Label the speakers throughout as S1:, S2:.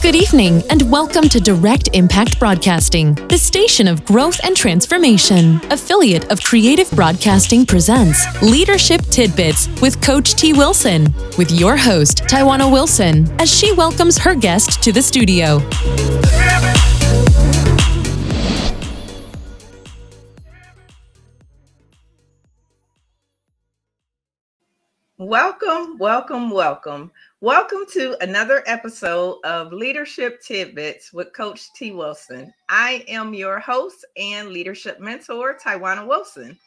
S1: Good evening, and welcome to Direct Impact Broadcasting, the station of growth and transformation. Affiliate of Creative Broadcasting presents Leadership Tidbits with Coach T. Wilson, with your host, Taiwana Wilson, as she welcomes her guest to the studio.
S2: Welcome, welcome, welcome. Welcome to another episode of Leadership Tidbits with Coach T. Wilson. I am your host and leadership mentor, Taiwana Wilson.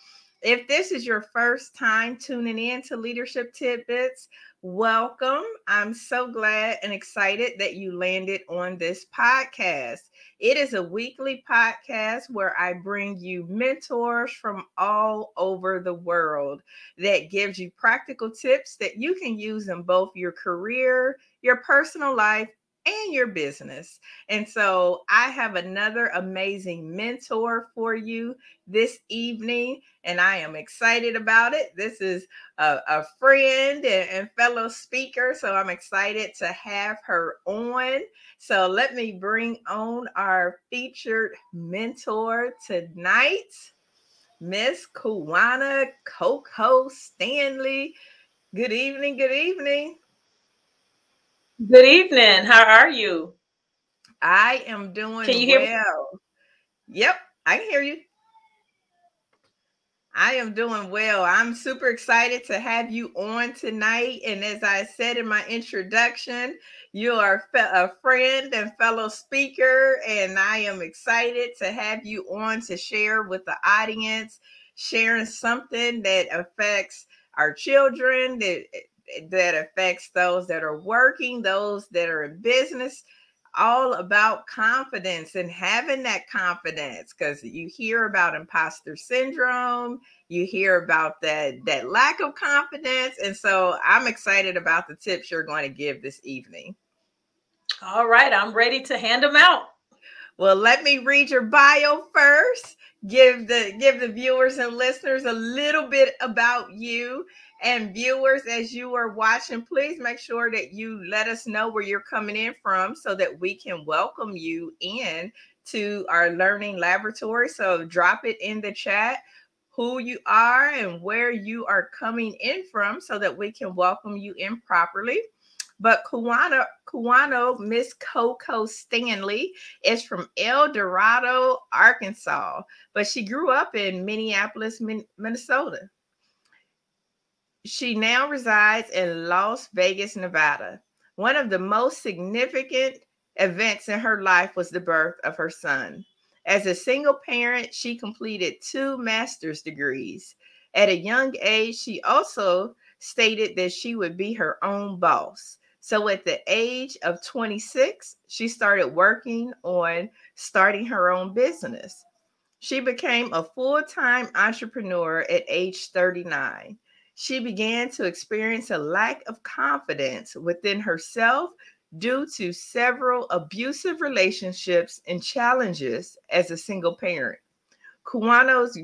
S2: If this is your first time tuning in to Leadership Tidbits, welcome. I'm so glad and excited that you landed on this podcast. It is a weekly podcast where I bring you mentors from all over the world that gives you practical tips that you can use in both your career, your personal life, and your business. And so I have another amazing mentor for you this evening, and I am excited about it. This is a, a friend and, and, fellow speaker, so I'm excited to have her on. So let me bring on our featured mentor tonight, Miss Kuwana Coco Stanley. Good evening. Good evening.
S3: Good evening. How are you?
S2: I am doing
S3: can you hear
S2: well. Me? Yep, I can hear you. I am doing well. I'm super excited to have you on tonight. And as I said in my introduction, you are a friend and fellow speaker, and I am excited to have you on to share with the audience, sharing something that affects our children, that that affects those that are working, those that are in business, all about confidence and having that confidence because you hear about imposter syndrome you hear about that that lack of confidence and so i'm excited about the tips you're going to give this evening.
S3: All right i'm ready to hand them out.
S2: Well let me read your bio first. Give the give the viewers and listeners a little bit about you and viewers, as you are watching, please make sure that you let us know where you're coming in from so that we can welcome you in to our learning laboratory. So drop it in the chat who you are and where you are coming in from so that we can welcome you in properly. But Kuwana, Kuwano, Miss Coco Stanley is from El Dorado, Arkansas, but she grew up in Minneapolis, Minnesota. She now resides in Las Vegas, Nevada. One of the most significant events in her life was the birth of her son. As a single parent, she completed two master's degrees. At a young age, she also stated that she would be her own boss. So at the age of 26, she started working on starting her own business. She became a full time entrepreneur at age 39 she began to experience a lack of confidence within herself due to several abusive relationships and challenges as a single parent. Kuwano's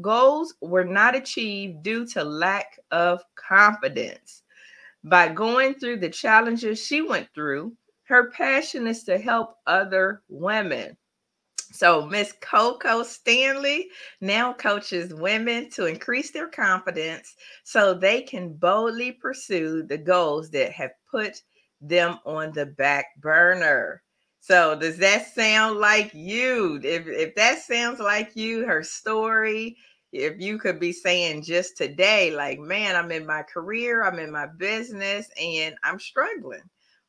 S2: goals were not achieved due to lack of confidence. By going through the challenges she went through, her passion is to help other women. So, Miss Coco Stanley now coaches women to increase their confidence so they can boldly pursue the goals that have put them on the back burner. So, does that sound like you? If, if that sounds like you, her story, if you could be saying just today, like, man, I'm in my career, I'm in my business, and I'm struggling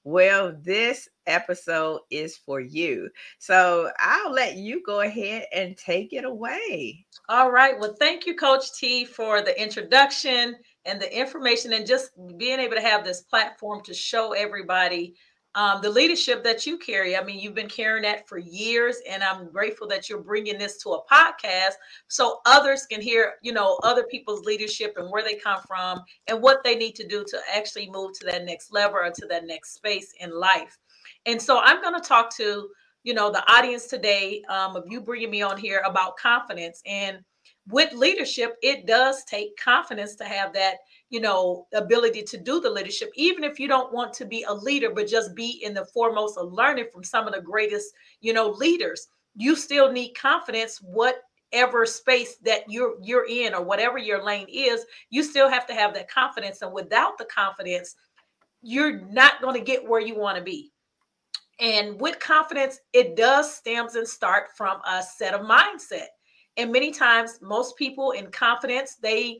S2: well, this episode is for you. So I'll let you go ahead and take it away.
S3: All right. Well, thank you, Coach T, for the introduction and the information and just being able to have this platform to show everybody um, the leadership that you carry. I mean, you've been carrying that for years, and I'm grateful that you're bringing this to a podcast so others can hear, you know, other people's leadership and where they come from and what they need to do to actually move to that next level or to that next space in life. And so I'm going to talk to, you know, the audience today um, of you bringing me on here about confidence and with leadership, it does take confidence to have that, you know, ability to do the leadership, even if you don't want to be a leader, but just be in the foremost of learning from some of the greatest, you know, leaders. You still need confidence, whatever space that you're you're in or whatever your lane is, you still have to have that confidence. And without the confidence, you're not going to get where you want to be. And with confidence, it does stems and start from a set of mindset. And many times, most people in confidence, they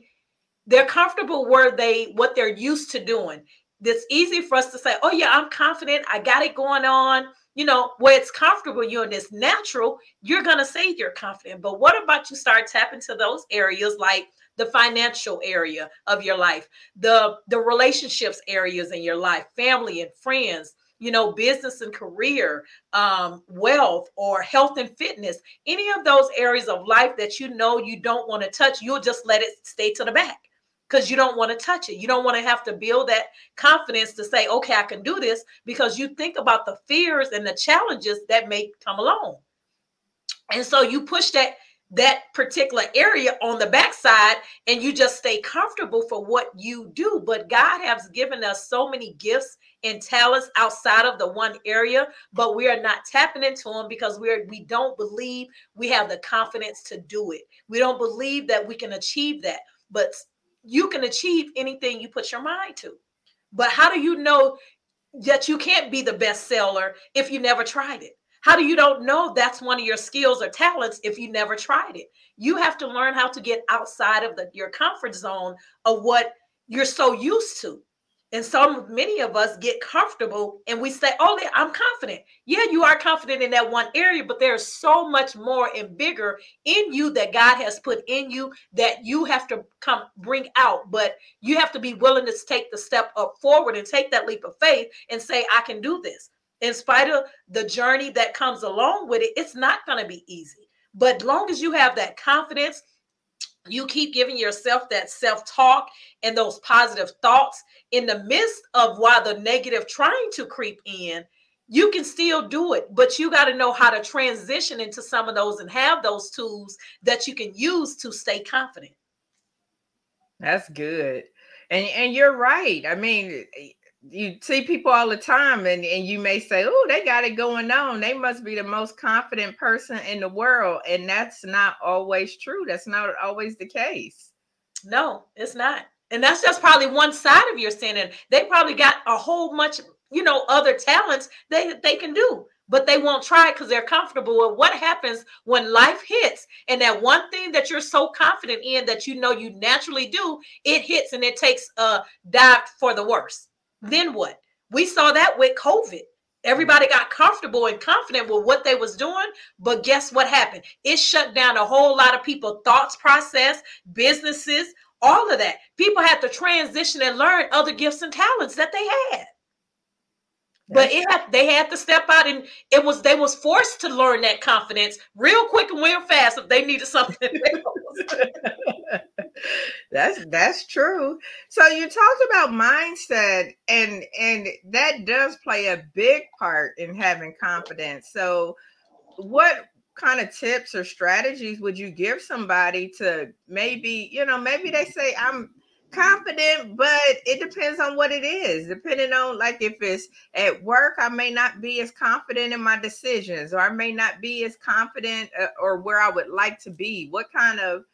S3: they're comfortable where they what they're used to doing. It's easy for us to say, "Oh yeah, I'm confident. I got it going on." You know, where it's comfortable, you and it's natural, you're gonna say you're confident. But what about you start tapping to those areas like the financial area of your life, the the relationships areas in your life, family and friends, you know, business and career, um, wealth or health and fitness, any of those areas of life that you know you don't want to touch, you'll just let it stay to the back because you don't want to touch it. You don't want to have to build that confidence to say, okay, I can do this because you think about the fears and the challenges that may come along. And so you push that that particular area on the backside and you just stay comfortable for what you do but god has given us so many gifts and talents outside of the one area but we are not tapping into them because we're we don't believe we have the confidence to do it we don't believe that we can achieve that but you can achieve anything you put your mind to but how do you know that you can't be the best seller if you never tried it how do you don't know that's one of your skills or talents if you never tried it? You have to learn how to get outside of the, your comfort zone of what you're so used to. And so many of us get comfortable and we say, Oh, I'm confident. Yeah, you are confident in that one area, but there's so much more and bigger in you that God has put in you that you have to come bring out. But you have to be willing to take the step up forward and take that leap of faith and say, I can do this in spite of the journey that comes along with it, it's not going to be easy. But long as you have that confidence, you keep giving yourself that self talk and those positive thoughts in the midst of while the negative trying to creep in, you can still do it. But you got to know how to transition into some of those and have those tools that you can use to stay confident.
S2: That's good. And and you're right. I mean, you see people all the time and, and you may say oh they got it going on. They must be the most confident person in the world. And that's not always true. That's not always the case.
S3: No it's not. And that's just probably one side of your sin And they probably got a whole bunch you know other talents they they can do but they won't try because they're comfortable with what happens when life hits. And that one thing that you're so confident in that you know you naturally do it hits and it takes a dive for the worst then what? We saw that with COVID. Everybody mm-hmm. got comfortable and confident with what they was doing, but guess what happened? It shut down a whole lot of people thoughts process, businesses, all of that. People had to transition and learn other gifts and talents that they had but it had, they had to step out and it was they was forced to learn that confidence real quick and real fast if they needed something
S2: that's that's true so you talked about mindset and and that does play a big part in having confidence so what kind of tips or strategies would you give somebody to maybe you know maybe they say i'm confident, but it depends on what it is. Depending on like if it's at work, I may not be as confident in my decisions, or I may not be as confident uh, or where I would like to be. What kind of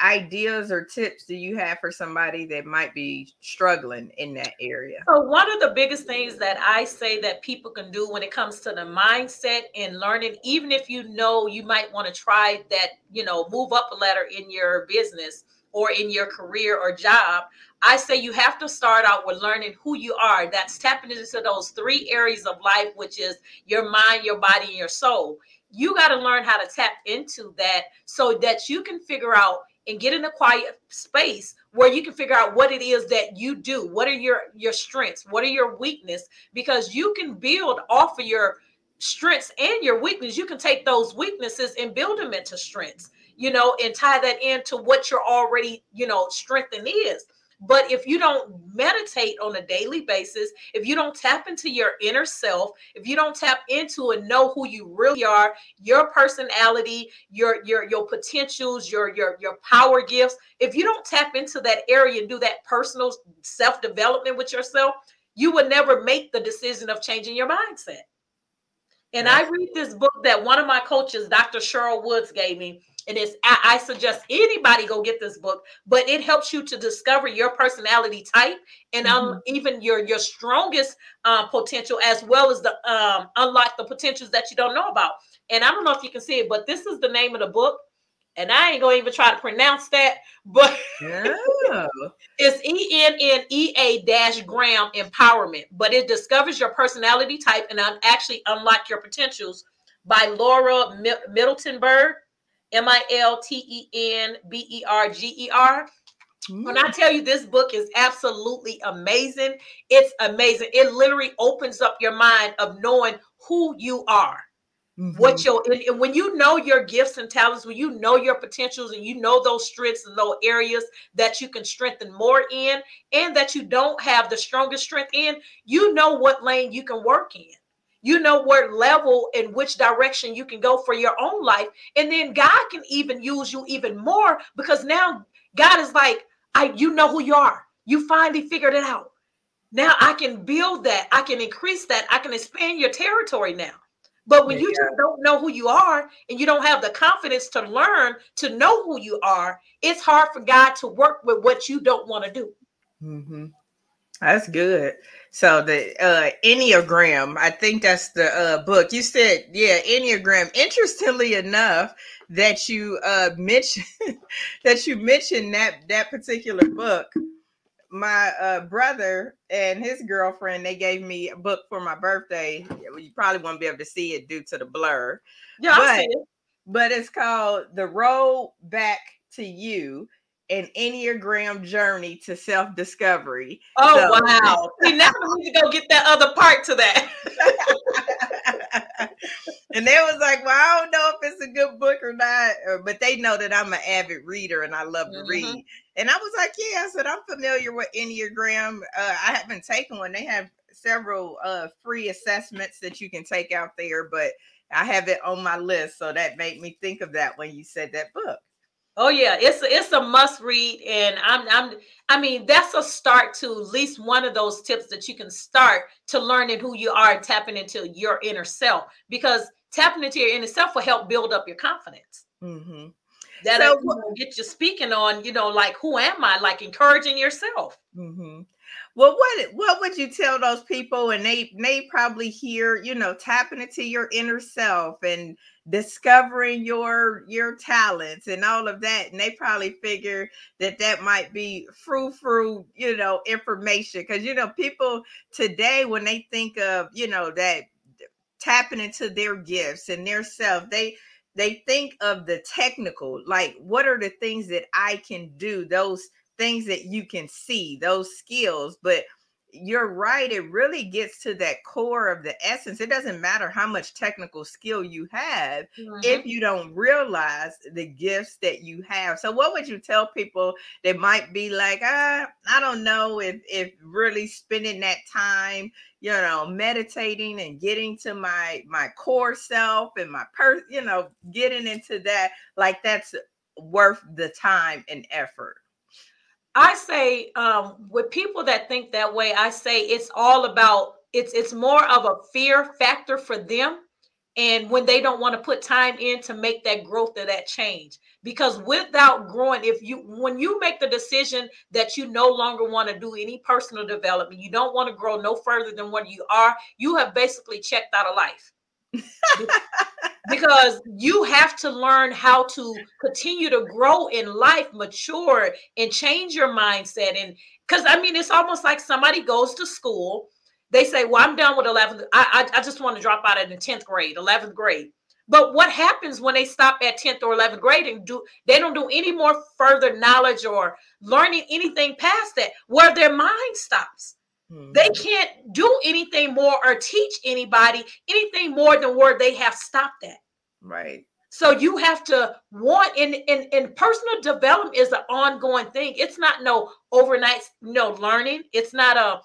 S2: ideas or tips do you have for somebody that might be struggling in that area?
S3: So, one of the biggest things that I say that people can do when it comes to the mindset and learning, even if you know you might want to try that, you know, move up a ladder in your business or in your career or job, I say you have to start out with learning who you are. That's tapping into those three areas of life, which is your mind, your body, and your soul. You got to learn how to tap into that so that you can figure out and get in a quiet space where you can figure out what it is that you do. What are your your strengths? What are your weakness? Because you can build off of your strengths and your weakness. You can take those weaknesses and build them into strengths you know, and tie that into what your already, you know, strength is. But if you don't meditate on a daily basis, if you don't tap into your inner self, if you don't tap into and know who you really are, your personality, your your your potentials, your your your power gifts, if you don't tap into that area and do that personal self-development with yourself, you would never make the decision of changing your mindset. And I read this book that one of my coaches, Dr. Cheryl Woods, gave me. And it's I, I, suggest anybody go get this book, but it helps you to discover your personality type and um, mm-hmm. even your your strongest um, potential, as well as the um, unlock the potentials that you don't know about. And I don't know if you can see it, but this is the name of the book and I ain't gonna even try to pronounce that, but yeah. it's E N N E A dash Graham Empowerment. But it discovers your personality type and actually unlock your potentials by Laura Miltenberger, M I L T E N B E R G E R. When I tell you this book is absolutely amazing, it's amazing. It literally opens up your mind of knowing who you are Mm-hmm. What your and, and when you know your gifts and talents, when you know your potentials and you know those strengths and those areas that you can strengthen more in, and that you don't have the strongest strength in, you know what lane you can work in. You know what level and which direction you can go for your own life. And then God can even use you even more because now God is like, I you know who you are. You finally figured it out. Now I can build that. I can increase that. I can expand your territory now. But when yeah. you just don't know who you are and you don't have the confidence to learn to know who you are, it's hard for God to work with what you don't want to do.
S2: Mm-hmm. That's good. So the uh Enneagram, I think that's the uh book. You said, yeah, Enneagram. Interestingly enough, that you uh mentioned that you mentioned that that particular book my uh, brother and his girlfriend they gave me a book for my birthday. You probably won't be able to see it due to the blur.
S3: Yeah, but, it.
S2: but it's called The Road Back to You an Enneagram journey to self discovery.
S3: Oh, so, wow. we now need to go get that other part to that.
S2: and they was like, Well, I don't know if it's a good book or not, but they know that I'm an avid reader and I love to mm-hmm. read. And I was like, Yeah, I said, I'm familiar with Enneagram. Uh, I haven't taken one. They have several uh, free assessments that you can take out there, but I have it on my list. So that made me think of that when you said that book.
S3: Oh yeah, it's a, it's a must read, and I'm I'm I mean that's a start to at least one of those tips that you can start to learning who you are and tapping into your inner self because tapping into your inner self will help build up your confidence. Mm-hmm. That so, will get you speaking on, you know, like who am I? Like encouraging yourself.
S2: Mm-hmm. Well, what what would you tell those people? And they they probably hear, you know, tapping into your inner self and discovering your your talents and all of that and they probably figure that that might be frou frou you know information because you know people today when they think of you know that tapping into their gifts and their self they they think of the technical like what are the things that i can do those things that you can see those skills but you're right. It really gets to that core of the essence. It doesn't matter how much technical skill you have mm-hmm. if you don't realize the gifts that you have. So, what would you tell people that might be like, ah, I don't know if if really spending that time, you know, meditating and getting to my my core self and my per, you know, getting into that, like that's worth the time and effort.
S3: I say um, with people that think that way, I say it's all about it's it's more of a fear factor for them and when they don't want to put time in to make that growth or that change. Because without growing if you when you make the decision that you no longer want to do any personal development you don't want to grow no further than what you are you have basically checked out of life because you have to learn how to continue to grow in life, mature, and change your mindset. And because I mean, it's almost like somebody goes to school, they say, Well, I'm done with 11th. I, I, I just want to drop out in the 10th grade, 11th grade. But what happens when they stop at 10th or 11th grade and do they don't do any more further knowledge or learning anything past that where their mind stops? Mm-hmm. They can't do anything more or teach anybody anything more than where they have stopped at.
S2: Right.
S3: So you have to want in in in personal development is an ongoing thing. It's not no overnight no learning. It's not a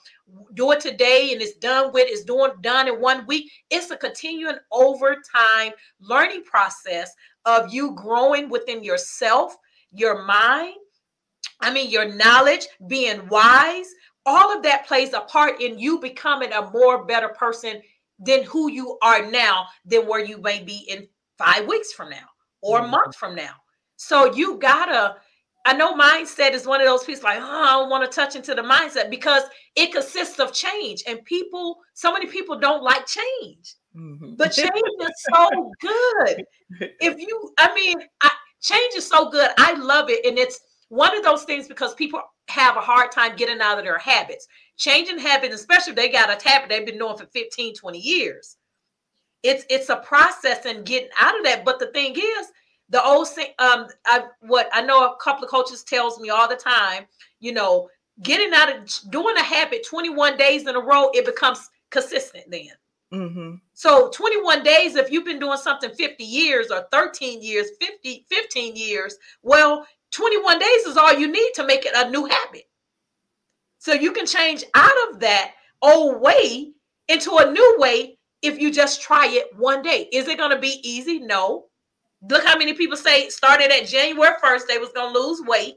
S3: do it today and it's done with. It's doing done in one week. It's a continuing over time learning process of you growing within yourself, your mind. I mean, your knowledge, being wise. All of that plays a part in you becoming a more better person than who you are now than where you may be in five weeks from now or mm-hmm. a month from now. So you gotta, I know mindset is one of those pieces like, oh, I don't want to touch into the mindset because it consists of change. And people, so many people don't like change. Mm-hmm. But change is so good. If you, I mean, I, change is so good. I love it. And it's one of those things because people have a hard time getting out of their habits. Changing habits, especially if they got a habit they've been doing for 15, 20 years it's it's a process and getting out of that. But the thing is, the old thing, um, I what I know a couple of coaches tells me all the time, you know, getting out of doing a habit 21 days in a row, it becomes consistent then. Mm-hmm. So 21 days, if you've been doing something 50 years or 13 years, 50, 15 years, well, 21 days is all you need to make it a new habit. So you can change out of that old way into a new way if you just try it one day. Is it going to be easy? No. Look how many people say started at January 1st, they was going to lose weight.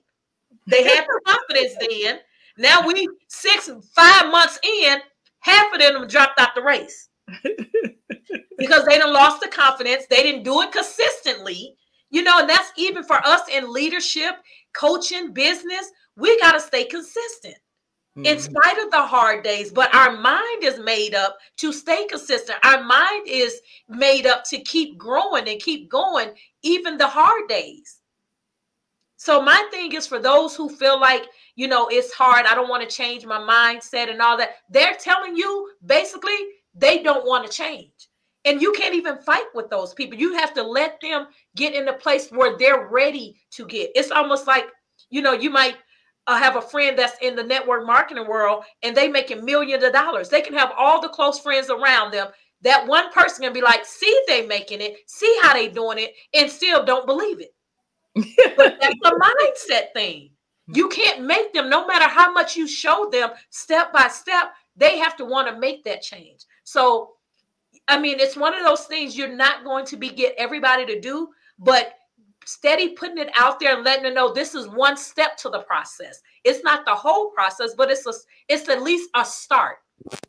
S3: They had the confidence then. Now we six, five months in, half of them dropped out the race because they done lost the confidence. They didn't do it consistently. You know, and that's even for us in leadership, coaching, business. We got to stay consistent mm-hmm. in spite of the hard days. But our mind is made up to stay consistent. Our mind is made up to keep growing and keep going, even the hard days. So, my thing is for those who feel like, you know, it's hard, I don't want to change my mindset and all that, they're telling you basically they don't want to change. And you can't even fight with those people. You have to let them get in a place where they're ready to get. It's almost like, you know, you might uh, have a friend that's in the network marketing world and they making millions of dollars. They can have all the close friends around them. That one person can be like, see they making it, see how they doing it, and still don't believe it. but that's a mindset thing. You can't make them, no matter how much you show them step by step, they have to want to make that change. So, I mean, it's one of those things you're not going to be get everybody to do, but steady putting it out there and letting them know this is one step to the process. It's not the whole process, but it's a, it's at least a start.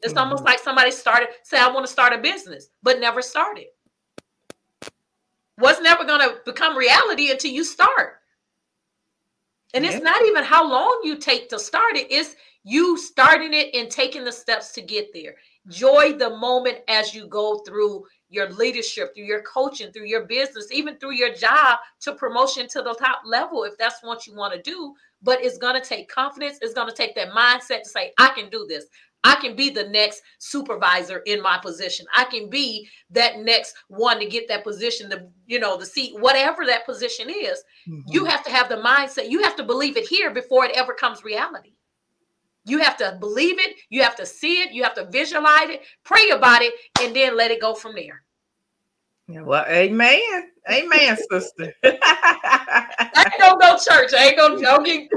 S3: It's mm-hmm. almost like somebody started, say, I want to start a business, but never started. Was never going to become reality until you start. And yeah. it's not even how long you take to start it, it's you starting it and taking the steps to get there. Joy the moment as you go through your leadership, through your coaching, through your business, even through your job to promotion to the top level if that's what you want to do. But it's going to take confidence. It's going to take that mindset to say, I can do this. I can be the next supervisor in my position. I can be that next one to get that position, the you know, the seat, whatever that position is. Mm-hmm. You have to have the mindset. You have to believe it here before it ever comes reality. You have to believe it, you have to see it, you have to visualize it, pray about it, and then let it go from there.
S2: Yeah, well, amen. Amen, sister.
S3: I ain't gonna go church. I ain't gonna joking.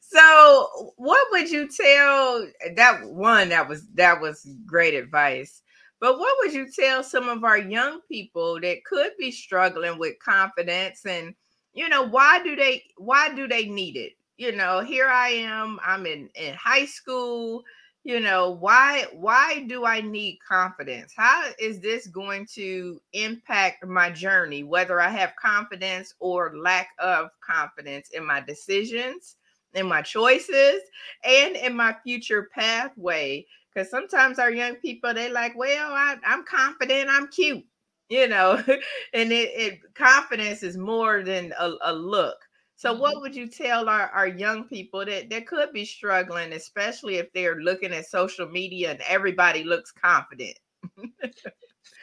S2: so what would you tell that one that was that was great advice but what would you tell some of our young people that could be struggling with confidence and you know why do they why do they need it you know, here I am, I'm in, in high school. You know, why why do I need confidence? How is this going to impact my journey, whether I have confidence or lack of confidence in my decisions, in my choices, and in my future pathway? Because sometimes our young people, they like, well, I, I'm confident, I'm cute, you know, and it, it confidence is more than a, a look so, what mm-hmm. would you tell our, our young people that, that could be struggling, especially if they're looking at social media and everybody looks confident?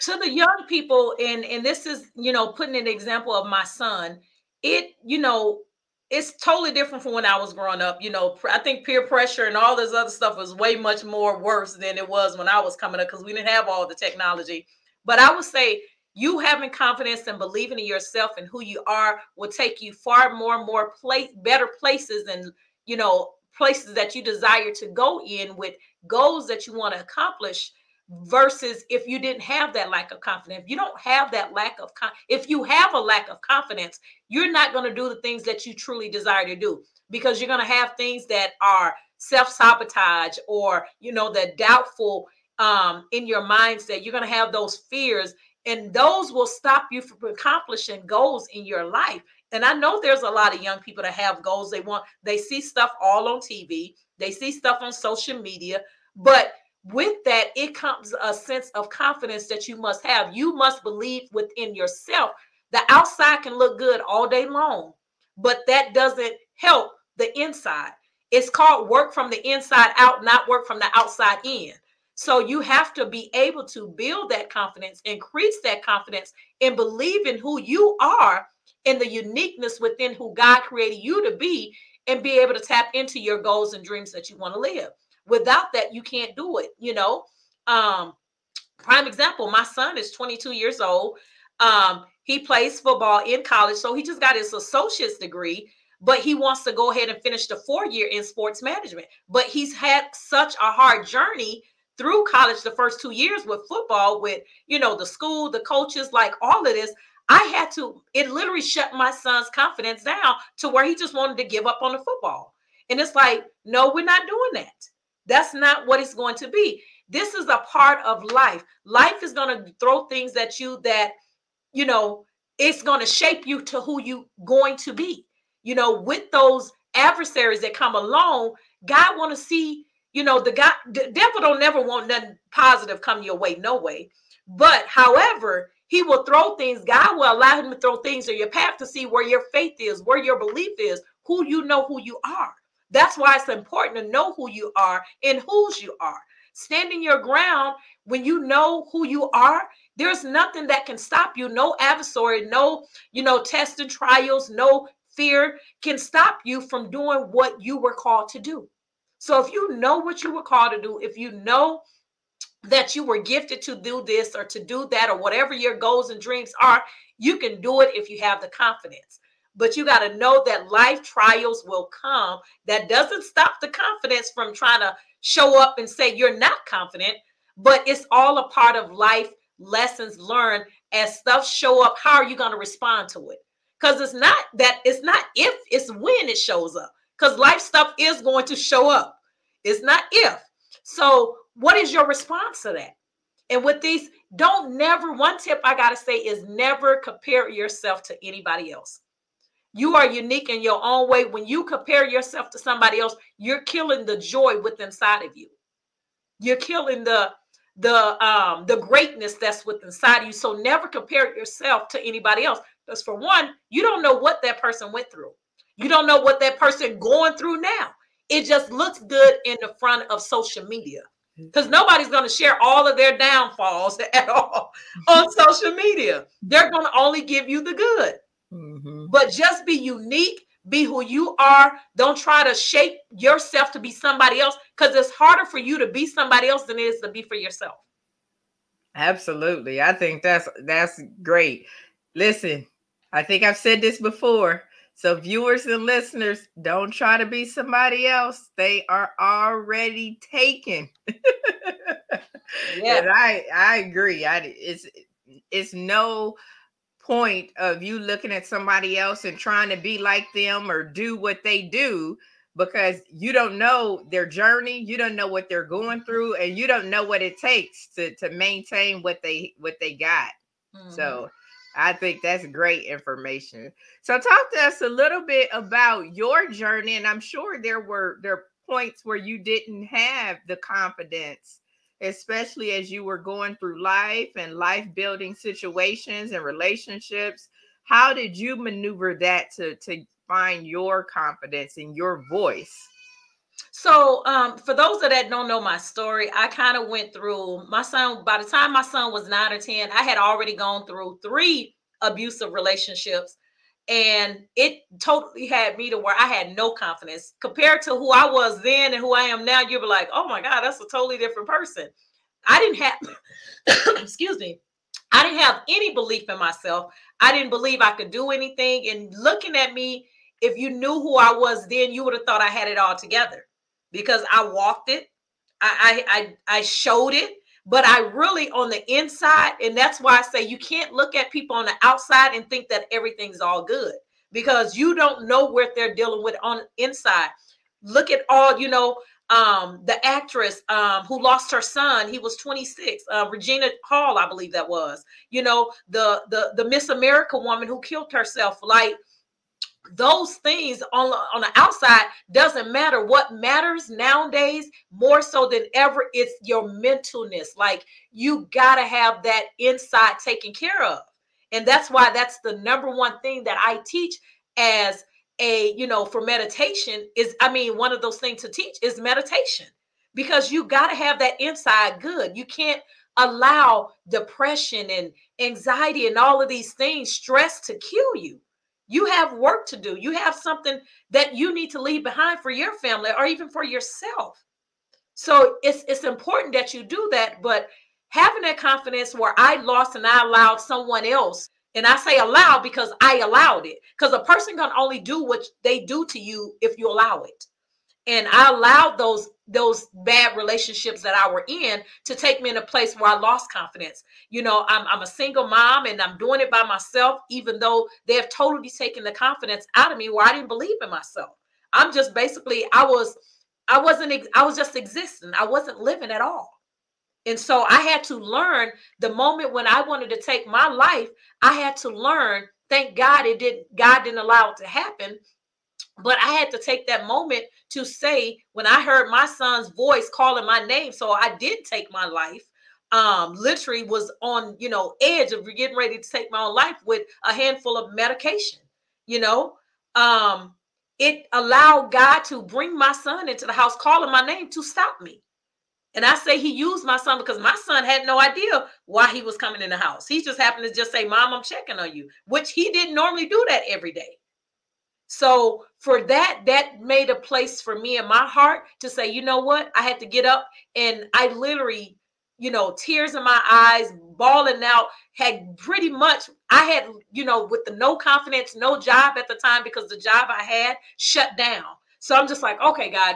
S3: to the young people, and and this is you know putting an example of my son. It you know it's totally different from when I was growing up. You know, I think peer pressure and all this other stuff was way much more worse than it was when I was coming up because we didn't have all the technology. But I would say you having confidence and believing in yourself and who you are will take you far more and more place better places and you know places that you desire to go in with goals that you want to accomplish versus if you didn't have that lack of confidence. If you don't have that lack of con- if you have a lack of confidence you're not going to do the things that you truly desire to do because you're going to have things that are self-sabotage or you know the doubtful um in your mindset. You're going to have those fears and those will stop you from accomplishing goals in your life. And i know there's a lot of young people that have goals. They want they see stuff all on tv they see stuff on social media. But with that it comes a sense of confidence that you must have. You must believe within yourself. The outside can look good all day long but that doesn't help the inside. It's called work from the inside out not work from the outside in so you have to be able to build that confidence, increase that confidence, and believe in who you are and the uniqueness within who God created you to be, and be able to tap into your goals and dreams that you want to live. Without that, you can't do it. You know, um, prime example, my son is 22 years old. Um, he plays football in college, so he just got his associate's degree but he wants to go ahead and finish the four year in sports management. But he's had such a hard journey through college the first two years with football, with you know the school, the coaches, like all of this. I had to, it literally shut my son's confidence down to where he just wanted to give up on the football. And it's like, no, we're not doing that. That's not what it's going to be. This is a part of life. Life is going to throw things at you that, you know, it's going to shape you to who you going to be. You know, with those adversaries that come along, God want to see you know, the guy, the devil don't never want nothing positive come your way, no way. But however, he will throw things, God will allow him to throw things in your path to see where your faith is, where your belief is, who you know who you are. That's why it's important to know who you are and whose you are. Standing your ground when you know who you are, there's nothing that can stop you. No adversary, no, you know, tests and trials, no fear can stop you from doing what you were called to do. So if you know what you were called to do, if you know that you were gifted to do this or to do that or whatever your goals and dreams are, you can do it if you have the confidence. But you got to know that life trials will come. That doesn't stop the confidence from trying to show up and say you're not confident, but it's all a part of life lessons learned as stuff show up. How are you going to respond to it? Because it's not that it's not if, it's when it shows up because life stuff is going to show up. It's not if. So, what is your response to that? And with these, don't never, one tip I got to say is never compare yourself to anybody else. You are unique in your own way. When you compare yourself to somebody else, you're killing the joy within inside of you. You're killing the the um the greatness that's within inside of you. So never compare yourself to anybody else. Because for one, you don't know what that person went through. You don't know what that person going through now. It just looks good in the front of social media because nobody's going to share all of their downfalls at all on social media. They're going to only give you the good. Mm-hmm. But just be unique, be who you are. Don't try to shape yourself to be somebody else because it's harder for you to be somebody else than it is to be for yourself.
S2: Absolutely. I think that's that's great. Listen, I think I've said this before. So, viewers and listeners, don't try to be somebody else. They are already taken. yeah, and I I agree. I it's it's no point of you looking at somebody else and trying to be like them or do what they do because you don't know their journey, you don't know what they're going through, and you don't know what it takes to to maintain what they what they got. Mm-hmm. So I think that's great information. So talk to us a little bit about your journey and I'm sure there were there points where you didn't have the confidence especially as you were going through life and life building situations and relationships. How did you maneuver that to to find your confidence in your voice?
S3: So, um, for those of that don't know my story, I kind of went through my son. By the time my son was nine or 10, I had already gone through three abusive relationships. And it totally had me to where I had no confidence compared to who I was then and who I am now. You'd be like, oh my God, that's a totally different person. I didn't have, excuse me, I didn't have any belief in myself. I didn't believe I could do anything. And looking at me, if you knew who I was then, you would have thought I had it all together because I walked it. I I I, I showed it but I really on the inside, and that's why I say you can't look at people on the outside and think that everything's all good because you don't know what they're dealing with on inside. Look at all, you know, um, the actress um, who lost her son, he was 26, uh, Regina Hall, I believe that was, you know, the the the Miss America woman who killed herself, like those things on, on the outside doesn't matter. What matters nowadays more so than ever is your mentalness. Like you got to have that inside taken care of. And that's why that's the number one thing that I teach as a, you know, for meditation is, I mean, one of those things to teach is meditation because you got to have that inside good. You can't allow depression and anxiety and all of these things, stress to kill you you have work to do. You have something that you need to leave behind for your family or even for yourself. So it's it's important that you do that, but having that confidence where I lost and I allowed someone else, and I say allow because I allowed it. Because a person can only do what they do to you if you allow it. And I allowed those those bad relationships that I were in to take me in a place where I lost confidence. You know, I'm, I'm a single mom and I'm doing it by myself, even though they have totally taken the confidence out of me where I didn't believe in myself. I'm just basically, I was, I wasn't, I was just existing. I wasn't living at all. And so I had to learn the moment when I wanted to take my life, I had to learn, thank God it didn't, God didn't allow it to happen but I had to take that moment to say when I heard my son's voice calling my name, so I did take my life. Um, literally was on you know edge of getting ready to take my own life with a handful of medication. You know, um, it allowed God to bring my son into the house, calling my name to stop me. And I say he used my son because my son had no idea why he was coming in the house. He just happened to just say, Mom, I'm checking on you, which he didn't normally do that every day. So for that, that made a place for me in my heart to say, you know what? I had to get up and I literally, you know, tears in my eyes, bawling out, had pretty much, I had, you know, with the no confidence, no job at the time because the job I had shut down. So I'm just like, okay, God,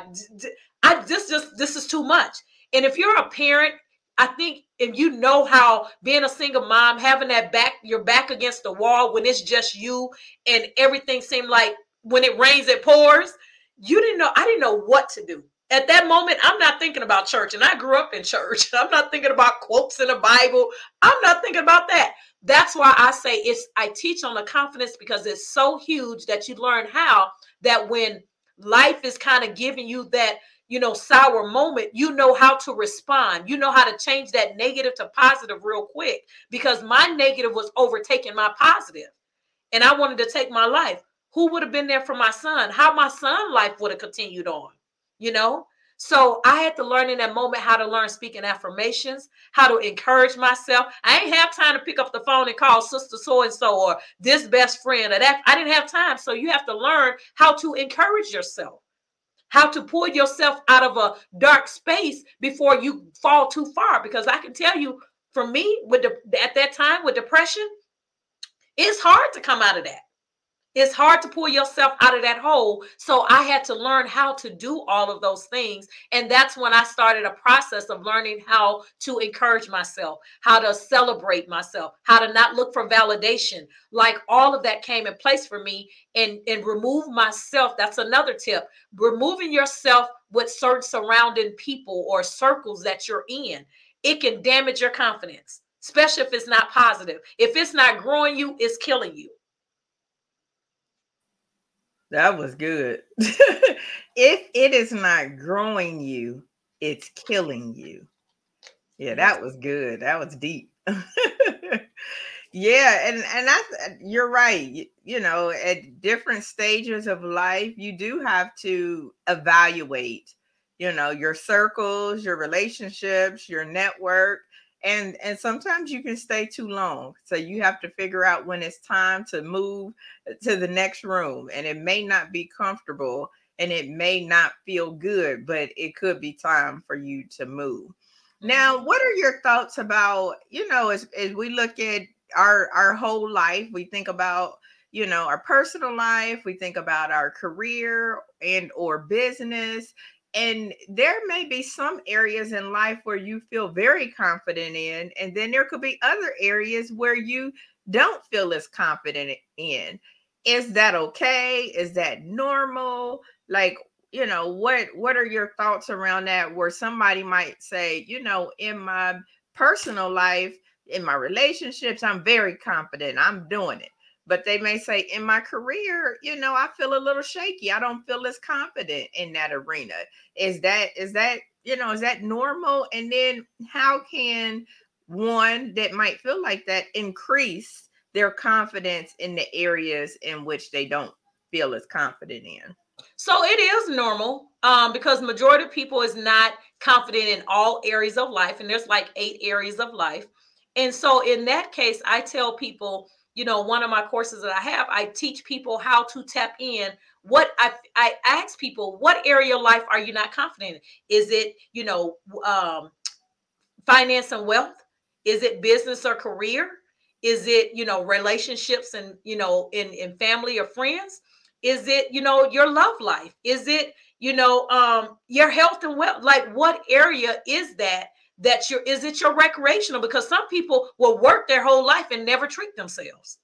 S3: I this just this is too much. And if you're a parent, I think if you know how being a single mom, having that back, your back against the wall when it's just you and everything seemed like when it rains, it pours. You didn't know, I didn't know what to do. At that moment, I'm not thinking about church, and I grew up in church. I'm not thinking about quotes in the Bible. I'm not thinking about that. That's why I say it's I teach on the confidence because it's so huge that you learn how that when life is kind of giving you that you know sour moment you know how to respond you know how to change that negative to positive real quick because my negative was overtaking my positive and i wanted to take my life who would have been there for my son how my son life would have continued on you know? So i had to learn in that moment how to learn speaking affirmations how to encourage myself. I ain't have time to pick up the phone and call sister so and so or this best friend or that i didn't have time. So you have to learn how to encourage yourself how to pull yourself out of a dark space before you fall too far. Because i can tell you for me with the at that time with depression it's hard to come out of that it's hard to pull yourself out of that hole. So I had to learn how to do all of those things. And that's when I started a process of learning how to encourage myself, how to celebrate myself, how to not look for validation. Like all of that came in place for me and, and remove myself. That's another tip. Removing yourself with certain surrounding people or circles that you're in. It can damage your confidence, especially if it's not positive. If it's not growing you, it's killing you.
S2: That was good. if it is not growing you, it's killing you. Yeah, that was good. That was deep. yeah, and and that's you're right. You, you know, at different stages of life, you do have to evaluate, you know, your circles, your relationships, your network, and and sometimes you can stay too long so you have to figure out when it's time to move uh, to the next room and it may not be comfortable and it may not feel good but it could be time for you to move. Now, mm-hmm. what are your thoughts about, you know, as, as we look at our our whole life, we think about, you know, our personal life, we think about our career and or business, and there may be some areas in life where you feel very confident in, and then there could be other areas where you don't feel as confident in. Is that okay? Is that normal? Like you know what what are your thoughts around that where somebody might say you know in my personal life in my relationships i'm very confident i'm doing it but they may say in my career you know i feel a little shaky. I don't feel as confident in that arena. Is that is that you know is that normal? And then how can one that might feel like that increase their confidence in the areas in which they don't feel as confident in?
S3: So it is normal um, because majority of people is not confident in all areas of life, and there's like eight areas of life. And so in that case, I tell people, you know, one of my courses that I have, I teach people how to tap in. What I I ask people, what area of life are you not confident in? Is it, you know, um, finance and wealth? Is it business or career? Is it, you know, relationships and you know, in in family or friends? Is it, you know, your love life? Is it, you know, um, your health and wealth? Like what area is that? That your is it your recreational? Because some people will work their whole life and never treat themselves.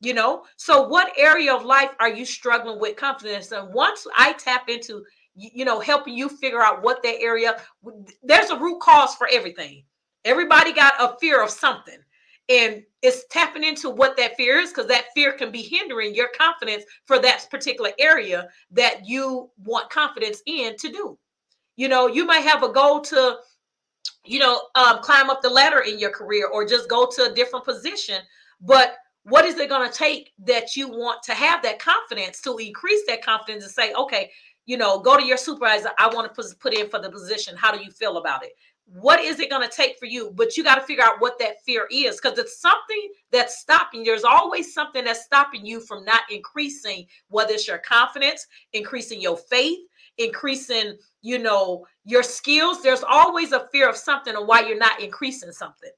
S3: You know, so what area of life are you struggling with confidence? And once I tap into you know helping you figure out what that area there's a root cause for everything everybody got a fear of something and it's tapping into what that fear is because that fear can be hindering your confidence for that particular area that you want confidence in to do you know you might have a goal to you know um, climb up the ladder in your career or just go to a different position. But what is it going to take that you want to have that confidence to increase that confidence and say okay you know go to your supervisor i want to put in for the position. How do you feel about it? What is it going to take for you? But you got to figure out what that fear is because it's something that's stopping there's always something that's stopping you from not increasing whether it's your confidence increasing your faith increasing you know your skills there's always a fear of something and why you're not increasing something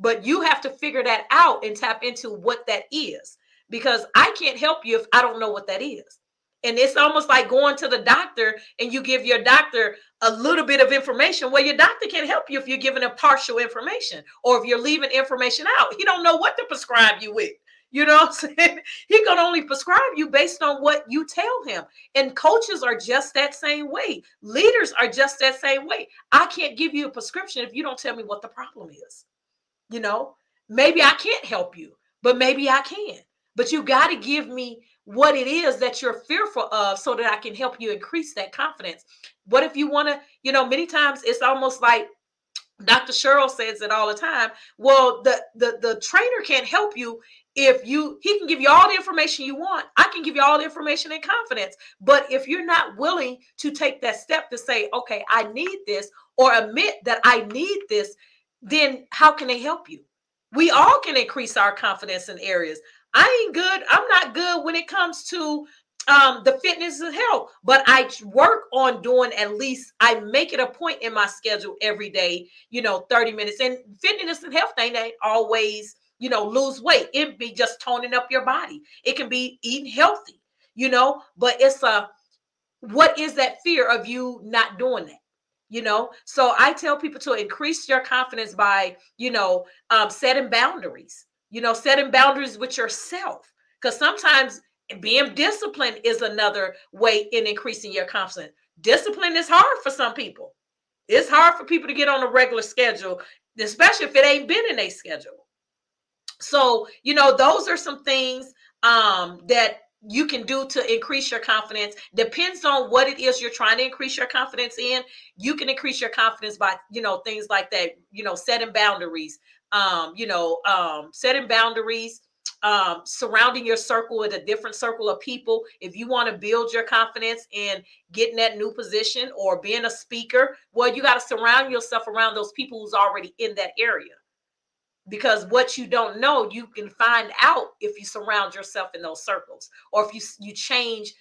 S3: but you have to figure that out and tap into what that is because i can't help you if i don't know what that is and it's almost like going to the doctor and you give your doctor a little bit of information. Well, your doctor can't help you if you're giving a partial information or if you're leaving information out. He don't know what to prescribe you with. You know I'm saying? He can only prescribe you based on what you tell him. And coaches are just that same way. Leaders are just that same way. I can't give you a prescription if you don't tell me what the problem is. You know, maybe I can't help you, but maybe I can. But you got to give me what it is that you're fearful of so that I can help you increase that confidence. What if you want to, you know, many times it's almost like Dr. Cheryl says it all the time. Well, the, the the trainer can't help you if you he can give you all the information you want. I can give you all the information in confidence. But if you're not willing to take that step to say, okay, I need this, or admit that I need this, then how can they help you? We all can increase our confidence in areas. I ain't good. I'm not good when it comes to um, the fitness and health, but I work on doing at least, I make it a point in my schedule every day, you know, 30 minutes. And fitness and health ain't, ain't always, you know, lose weight. It be just toning up your body. It can be eating healthy, you know, but it's a, what is that fear of you not doing that? you know so i tell people to increase your confidence by you know um, setting boundaries you know, setting boundaries with yourself. Because sometimes being disciplined is another way in increasing your confidence. Discipline is hard for some people. It's hard for people to get on a regular schedule, especially if it ain't been in a schedule. So, you know, those are some things um, that you can do to increase your confidence depends on what it is you're trying to increase your confidence in you can increase your confidence by you know things like that you know setting boundaries um, you know, um, setting boundaries, um, surrounding your circle with a different circle of people. If you want to build your confidence in getting that new position or being a speaker, well, you got to surround yourself around those people who's already in that area. Because what you don't know, you can find out if you surround yourself in those circles, or if you you change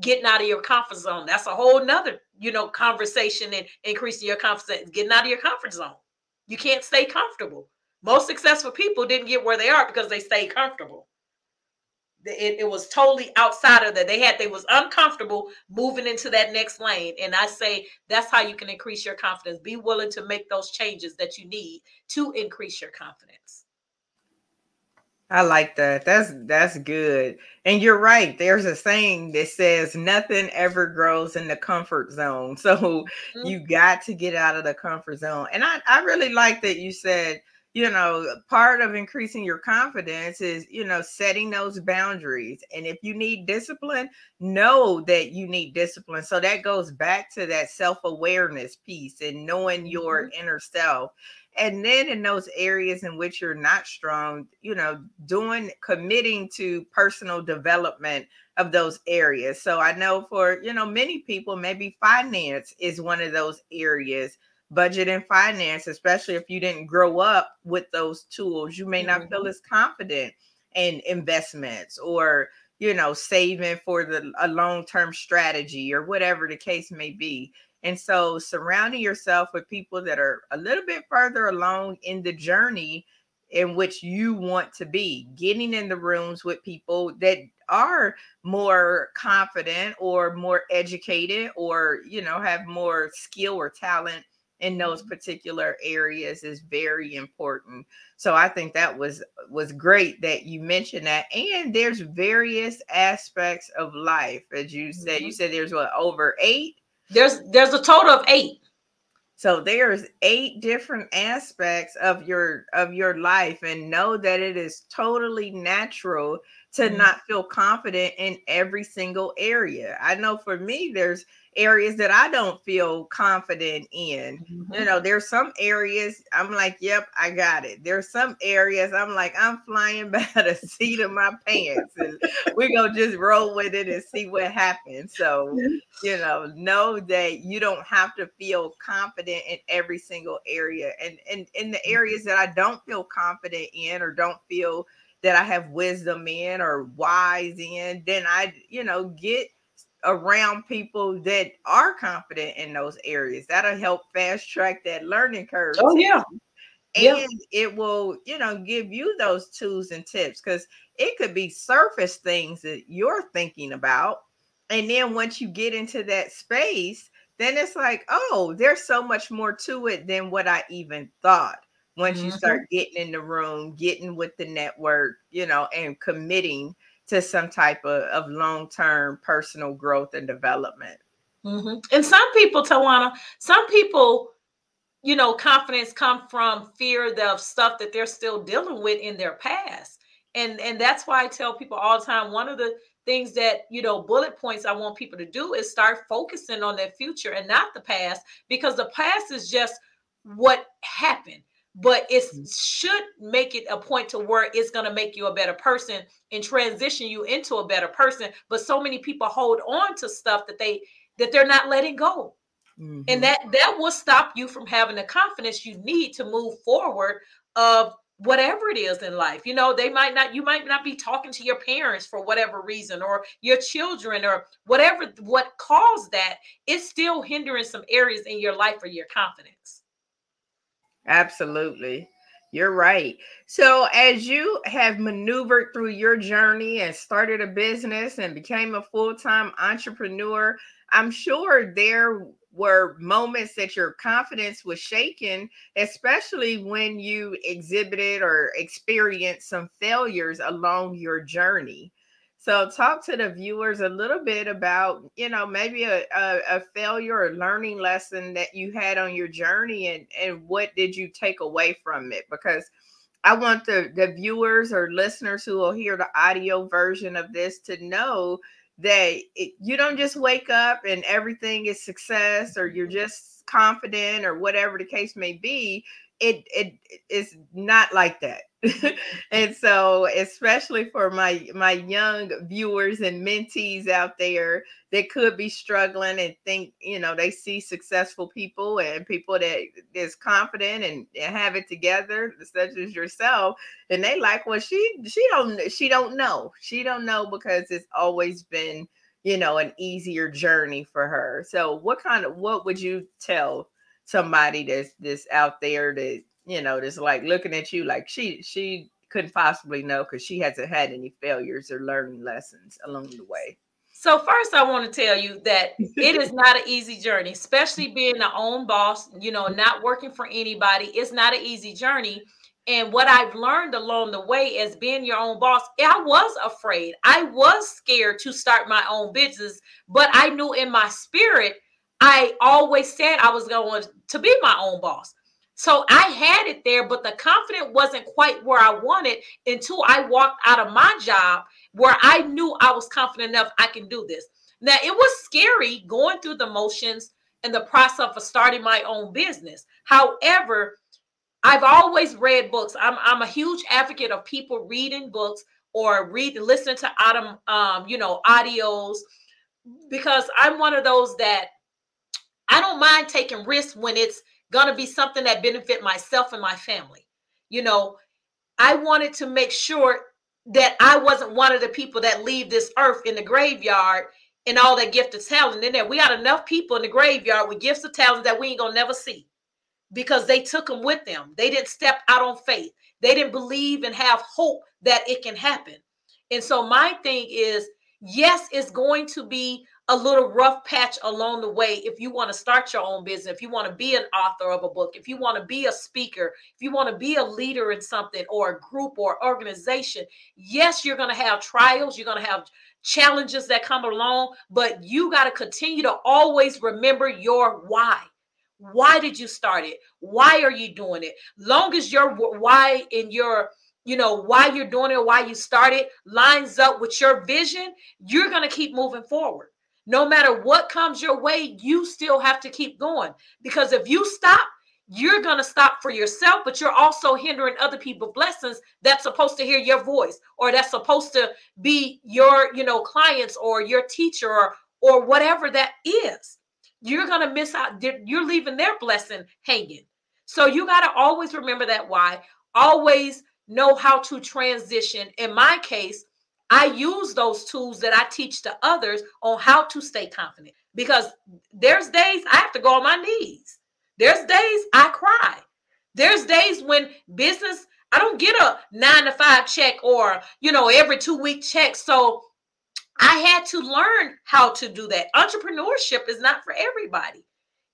S3: getting out of your comfort zone. That's a whole nother, you know, conversation and increasing your confidence, getting out of your comfort zone. You can't stay comfortable. Most successful people didn't get where they are because they stayed comfortable. It, it was totally outside of that. They had they was uncomfortable moving into that next lane. And I say that's how you can increase your confidence. Be willing to make those changes that you need to increase your confidence.
S2: I like that. That's that's good. And you're right. There's a saying that says nothing ever grows in the comfort zone. So mm-hmm. you got to get out of the comfort zone. And I, I really like that you said, you know, part of increasing your confidence is, you know, setting those boundaries. And if you need discipline, know that you need discipline. So that goes back to that self-awareness piece and knowing your mm-hmm. inner self and then in those areas in which you're not strong you know doing committing to personal development of those areas so i know for you know many people maybe finance is one of those areas budget and finance especially if you didn't grow up with those tools you may not mm-hmm. feel as confident in investments or you know saving for the a long-term strategy or whatever the case may be and so surrounding yourself with people that are a little bit further along in the journey in which you want to be, getting in the rooms with people that are more confident or more educated or, you know, have more skill or talent in those mm-hmm. particular areas is very important. So I think that was was great that you mentioned that. And there's various aspects of life, as you said. Mm-hmm. You said there's what over eight
S3: there's there's a total of eight.
S2: So there's eight different aspects of your of your life and know that it is totally natural to mm-hmm. not feel confident in every single area. I know for me there's areas that I don't feel confident in. Mm-hmm. You know, there's some areas I'm like, yep, I got it. There's some areas I'm like, I'm flying by the seat of my pants and we're going to just roll with it and see what happens. So, you know, know that you don't have to feel confident in every single area. And, and in the areas that I don't feel confident in or don't feel that I have wisdom in or wise in, then I, you know, get around people that are confident in those areas. That'll help fast track that learning curve.
S3: Oh, yeah.
S2: And yeah. it will, you know, give you those tools and tips because it could be surface things that you're thinking about. And then once you get into that space, then it's like, oh, there's so much more to it than what I even thought. Once mm-hmm. you start getting in the room, getting with the network, you know, and committing to some type of, of long-term personal growth and development.
S3: Mm-hmm. And some people, Tawana, some people, you know, confidence come from fear of stuff that they're still dealing with in their past. And and that's why I tell people all the time, one of the things that you know bullet points i want people to do is start focusing on their future and not the past because the past is just what happened but it mm-hmm. should make it a point to where it's going to make you a better person and transition you into a better person but so many people hold on to stuff that they that they're not letting go mm-hmm. and that that will stop you from having the confidence you need to move forward of whatever it is in life you know they might not you might not be talking to your parents for whatever reason or your children or whatever what caused that it's still hindering some areas in your life or your confidence
S2: Absolutely. You're right. So, as you have maneuvered through your journey and started a business and became a full time entrepreneur, I'm sure there were moments that your confidence was shaken, especially when you exhibited or experienced some failures along your journey. So, talk to the viewers a little bit about, you know, maybe a, a, a, failure or learning lesson that you had on your journey and, and what did you take away from it? Because I want the, the viewers or listeners who will hear the audio version of this to know that it, you don't just wake up and everything is success or you're mm-hmm. just confident or whatever the case may be. It, it it's not like that and so especially for my my young viewers and mentees out there that could be struggling and think you know they see successful people and people that is confident and, and have it together such as yourself and they like well she she don't she don't know she don't know because it's always been you know, an easier journey for her. So what kind of what would you tell somebody that's this out there that, you know, that's like looking at you like she she couldn't possibly know because she hasn't had any failures or learning lessons along the way.
S3: So first, I want to tell you that it is not an easy journey, especially being the own boss. You know, not working for anybody. It's not an easy journey. And what I've learned along the way as being your own boss, I was afraid. I was scared to start my own business, but I knew in my spirit, I always said I was going to be my own boss. So I had it there, but the confidence wasn't quite where I wanted until I walked out of my job where I knew I was confident enough I can do this. Now it was scary going through the motions and the process of starting my own business. However, I've always read books. I'm, I'm a huge advocate of people reading books or reading, listening to autumn, um, you know, audios, because I'm one of those that I don't mind taking risks when it's going to be something that benefit myself and my family. You know, I wanted to make sure that I wasn't one of the people that leave this earth in the graveyard and all that gift of talent in there. We got enough people in the graveyard with gifts of talent that we ain't gonna never see because they took them with them. They didn't step out on faith. They didn't believe and have hope that it can happen. And so my thing is, yes, it's going to be a little rough patch along the way if you want to start your own business, if you want to be an author of a book, if you want to be a speaker, if you want to be a leader in something or a group or organization. Yes, you're going to have trials, you're going to have challenges that come along, but you got to continue to always remember your why. Why did you start it? Why are you doing it? Long as your why in your you know why you're doing it, why you started lines up with your vision, you're going to keep moving forward no matter what comes your way, you still have to keep going. Because if you stop, you're going to stop for yourself, but you're also hindering other people's blessings that's supposed to hear your voice or that's supposed to be your, you know, clients or your teacher or, or whatever that is. You're going to miss out. You're leaving their blessing hanging. So you got to always remember that why. Always know how to transition. In my case, I use those tools that I teach to others on how to stay confident because there's days I have to go on my knees. There's days I cry. There's days when business, I don't get a nine to five check or, you know, every two week check. So I had to learn how to do that. Entrepreneurship is not for everybody.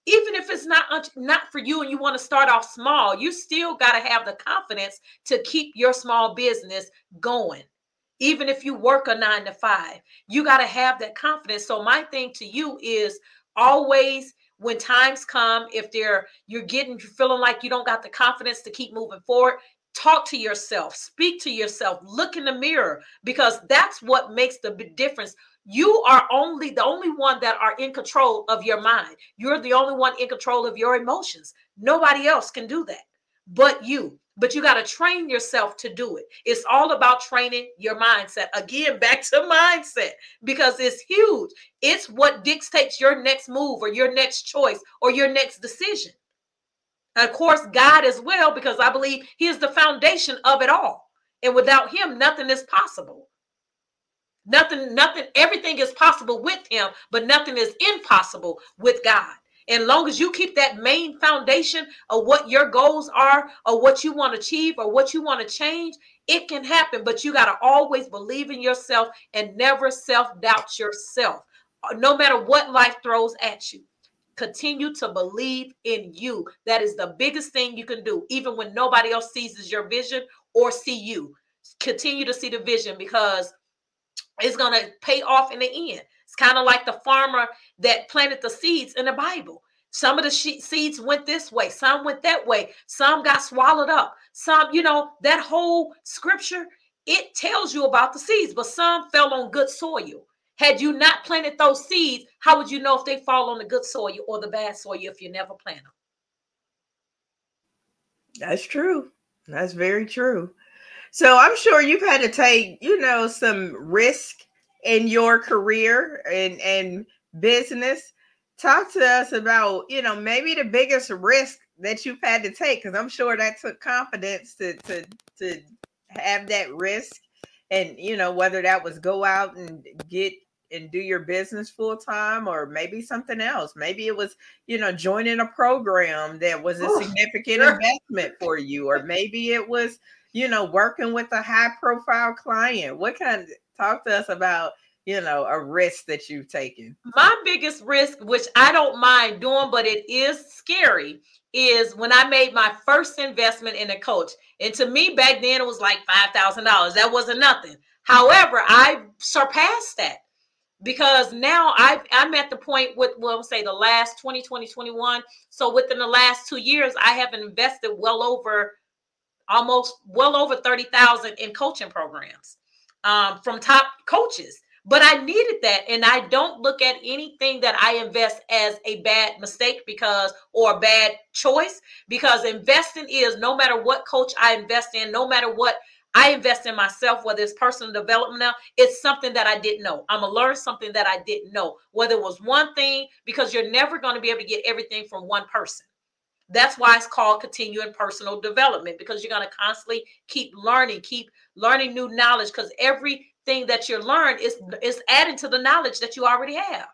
S3: Even if it's not not for you and you want to start off small, you still got to have the confidence to keep your small business going even if you work a nine to five you got to have that confidence. So my thing to you is always when times come if they're you're getting you're feeling like you don't got the confidence to keep moving forward talk to yourself speak to yourself look in the mirror because that's what makes the difference. You are only the only one that are in control of your mind. You're the only one in control of your emotions. Nobody else can do that but you but you got to train yourself to do it. It's all about training your mindset. Again, back to mindset because it's huge. It's what dictates your next move or your next choice or your next decision. And of course, God as well, because I believe He is the foundation of it all. And without Him, nothing is possible. Nothing, nothing, everything is possible with Him, but nothing is impossible with God. And long as you keep that main foundation of what your goals are, or what you want to achieve, or what you want to change, it can happen. But you got to always believe in yourself and never self doubt yourself, no matter what life throws at you. Continue to believe in you. That is the biggest thing you can do, even when nobody else sees your vision or see you. Continue to see the vision because it's going to pay off in the end. It's kind of like the farmer that planted the seeds in the Bible. Some of the seeds went this way, some went that way, some got swallowed up. Some, you know, that whole scripture, it tells you about the seeds, but some fell on good soil. Had you not planted those seeds, how would you know if they fall on the good soil or the bad soil if you never plant them?
S2: That's true. That's very true. So I'm sure you've had to take, you know, some risk in your career and and business talk to us about you know maybe the biggest risk that you've had to take because i'm sure that took confidence to to to have that risk. And you know whether that was go out and get and do your business full time or maybe something else. Maybe it was you know joining a program that was a significant sure. investment for you. Or maybe it was you know working with a high profile client. What kind of talk to us about you know a risk that you've taken.
S3: My biggest risk which i don't mind doing but it is scary is when i made my first investment in a coach. And to me back then it was like $5000 that wasn't nothing. However i surpassed that because now I, i'm at the point with well say the last 20 20 21 so within the last two years i have invested well over almost well over 30000 in coaching programs um, from top coaches but I needed that. And I don't look at anything that I invest as a bad mistake because, or a bad choice, because investing is no matter what coach I invest in, no matter what I invest in myself, whether it's personal development now, it's something that I didn't know. I'm gonna learn something that I didn't know, whether it was one thing, because you're never going to be able to get everything from one person. That's why it's called continuing personal development because you're going to constantly keep learning, keep learning new knowledge because everything that you learn is is adding to the knowledge that you already have.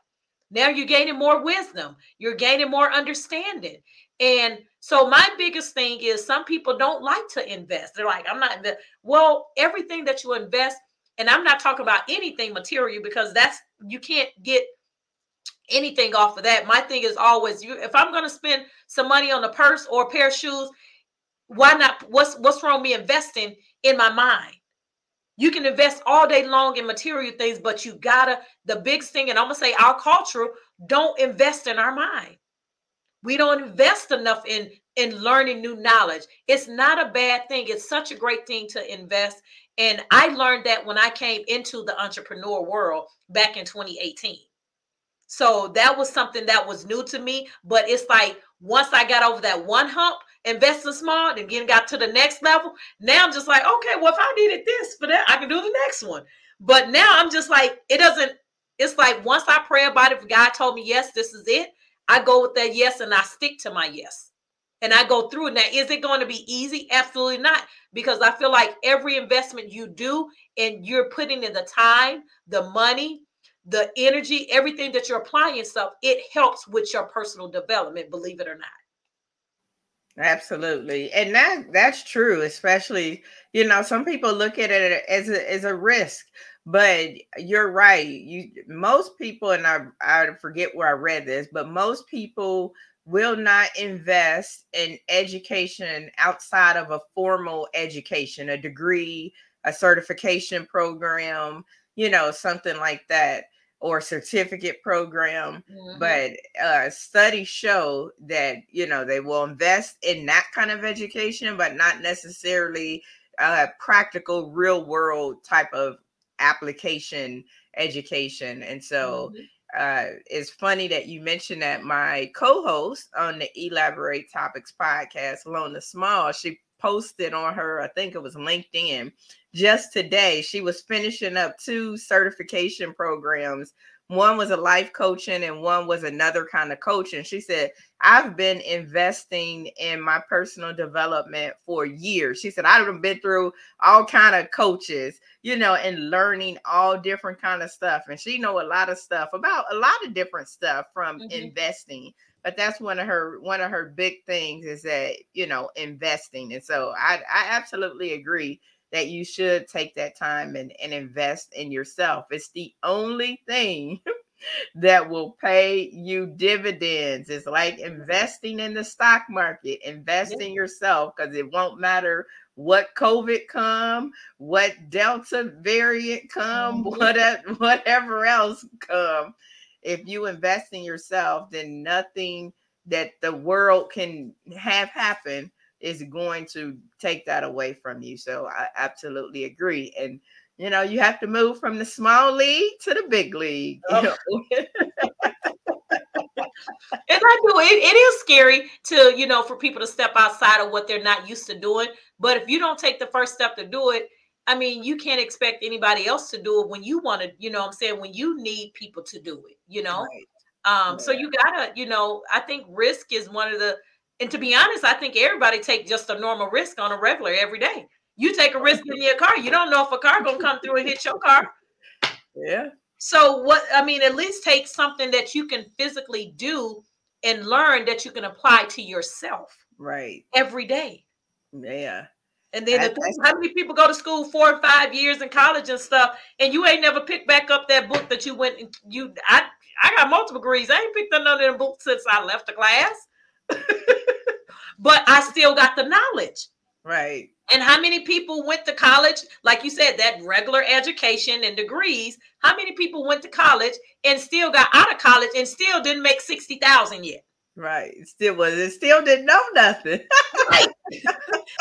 S3: Now you're gaining more wisdom, you're gaining more understanding. And so my biggest thing is some people don't like to invest. They're like, I'm not invest. Well, everything that you invest, and I'm not talking about anything material because that's you can't get anything off of that. My thing is always you if I'm gonna spend some money on a purse or a pair of shoes, why not what's what's wrong with me investing in my mind? You can invest all day long in material things, but you gotta, the biggest thing, and I'm gonna say our culture don't invest in our mind. We don't invest enough in in learning new knowledge. It's not a bad thing. It's such a great thing to invest. And I learned that when I came into the entrepreneur world back in 2018. So that was something that was new to me. But it's like once I got over that one hump, investing small, then again got to the next level. Now I'm just like, okay, well, if I needed this for that, I can do the next one. But now I'm just like, it doesn't, it's like once I pray about it, if God told me, yes, this is it, I go with that yes and I stick to my yes. And I go through it. Now, is it going to be easy? Absolutely not. Because I feel like every investment you do and you're putting in the time, the money, the energy, everything that you're applying yourself, it helps with your personal development, believe it or not.
S2: Absolutely. And that that's true, especially, you know, some people look at it as a as a risk, but you're right. You most people, and I I forget where I read this, but most people will not invest in education outside of a formal education, a degree, a certification program, you know, something like that or certificate program mm-hmm. but uh, studies show that you know they will invest in that kind of education but not necessarily uh, practical real world type of application education and so mm-hmm. uh, it's funny that you mentioned that my co-host on the elaborate topics podcast lona small she posted on her i think it was linkedin just today she was finishing up two certification programs. One was a life coaching and one was another kind of coaching. She said i've been investing in my personal development for years. She said i've been through all kind of coaches you know and learning all different kind of stuff. And she know a lot of stuff about a lot of different stuff from mm-hmm. investing but that's one of her one of her big things is that you know investing and so i i absolutely agree that you should take that time and, and invest in yourself. It's the only thing that will pay you dividends. It's like investing in the stock market, invest in yourself because it won't matter what COVID come, what Delta variant come, mm-hmm. what, whatever else come. If you invest in yourself, then nothing that the world can have happen is going to take that away from you. So I absolutely agree. And you know, you have to move from the small league to the big league. Oh. and
S3: I do it, it is scary to, you know, for people to step outside of what they're not used to doing. But if you don't take the first step to do it, I mean, you can't expect anybody else to do it when you want to, you know I'm saying, when you need people to do it, you know. Right. Um, yeah. so you gotta, you know, I think risk is one of the and to be honest, I think everybody take just a normal risk on a regular every day. You take a risk in your car. You don't know if a car gonna come through and hit your car.
S2: Yeah.
S3: So what I mean, at least take something that you can physically do and learn that you can apply to yourself.
S2: Right.
S3: Every day.
S2: Yeah.
S3: And then the thing, how many people go to school four or five years in college and stuff, and you ain't never picked back up that book that you went and you I I got multiple degrees. I ain't picked up none of them books since I left the class. but I still got the knowledge.
S2: Right.
S3: And how many people went to college? Like you said, that regular education and degrees. How many people went to college and still got out of college and still didn't make 60,000 yet?
S2: Right. Still was it still didn't know nothing. right.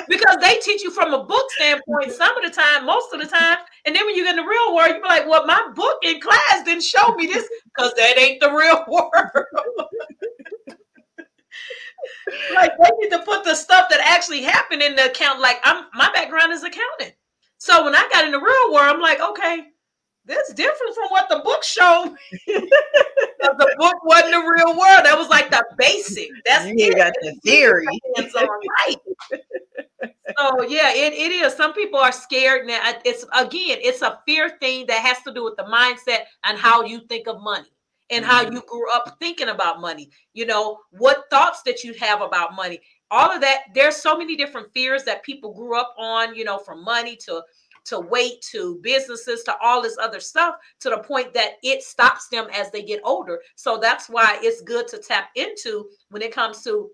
S3: because they teach you from a book standpoint some of the time, most of the time. And then when you get in the real world, you're like, well, my book in class didn't show me this because that ain't the real world. like they need to put the stuff that actually happened in the account. Like I'm my background is accounting. So when I got in the real world, I'm like, okay, that's different from what the book showed. the book wasn't the real world. That was like the basic. That's
S2: you it. got the theory.
S3: It's right. so yeah, it, it is. Some people are scared now. It's again, it's a fear thing that has to do with the mindset and how you think of money and how mm-hmm. you grew up thinking about money. You know, what thoughts that you have about money. All of that. There's so many different fears that people grew up on. You know, from money to to weight to businesses to all this other stuff to the point that it stops them as they get older. So that's why it's good to tap into when it comes to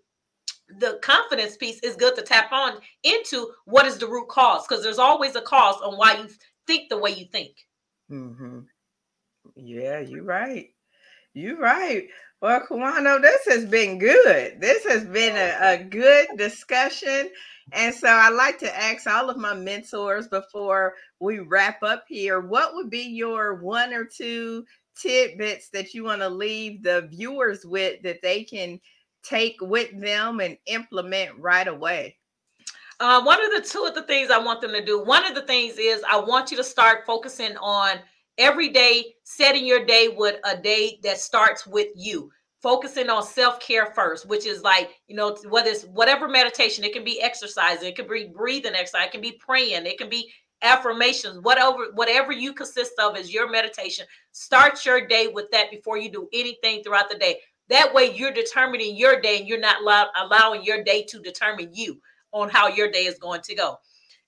S3: the confidence piece is good to tap on into what is the root cause because there's always a cause on why you think the way you think.
S2: Mm-hmm. Yeah, you're right. You're right. Well, Kawana, this has been good. This has been a, a good discussion. And so I like to ask all of my mentors before we wrap up here what would be your one or two tidbits that you want to leave the viewers with that they can take with them and implement right away?
S3: Uh, one of the two of the things I want them to do, one of the things is I want you to start focusing on every day, setting your day with a day that starts with you focusing on self-care first which is like you know whether it's whatever meditation it can be exercising it can be breathing exercise it can be praying it can be affirmations whatever whatever you consist of is your meditation. Start your day with that before you do anything throughout the day. That way you're determining your day and you're not allow, allowing your day to determine you on how your day is going to go.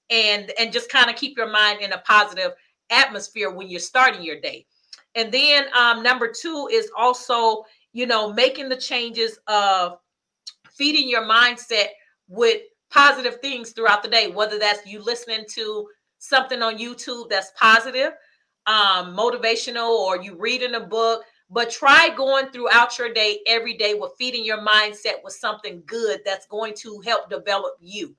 S3: And and just kind of keep your mind in a positive atmosphere when you're starting your day. And then um, number two is also you know, making the changes of feeding your mindset with positive things throughout the day, whether that's you listening to something on YouTube that's positive, um, motivational, or you reading a book. But try going throughout your day every day with feeding your mindset with something good that's going to help develop you.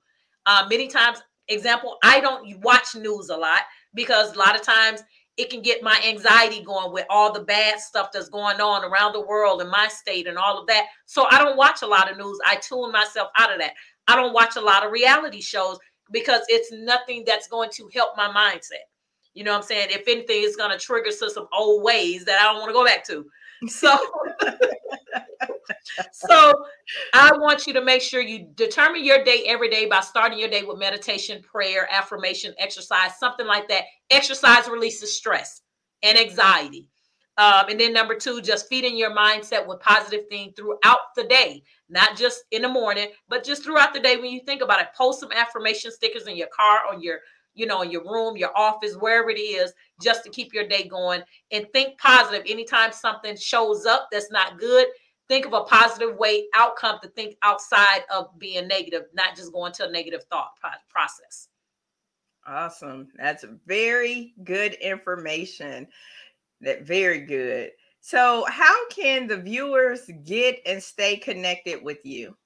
S3: Uh, many times, example, I don't watch news a lot because a lot of times it can get my anxiety going with all the bad stuff that's going on around the world in my state and all of that. So I don't watch a lot of news. I tune myself out of that. I don't watch a lot of reality shows because it's nothing that's going to help my mindset. You know what I'm saying? If anything, it's going to trigger some old ways that I don't want to go back to. So so I want you to make sure you determine your day every day by starting your day with meditation, prayer, affirmation, exercise, something like that. Exercise releases stress and anxiety. Um, and then number two, just feeding your mindset with positive things throughout the day, not just in the morning, but just throughout the day when you think about it. Post some affirmation stickers in your car, on your, you know, in your room, your office, wherever it is, just to keep your day going. And think positive. Anytime something shows up that's not good, think of a positive way outcome to think outside of being negative, not just going to a negative thought process.
S2: Awesome. That's very good information. That very good. So, how can the viewers get and stay connected with you?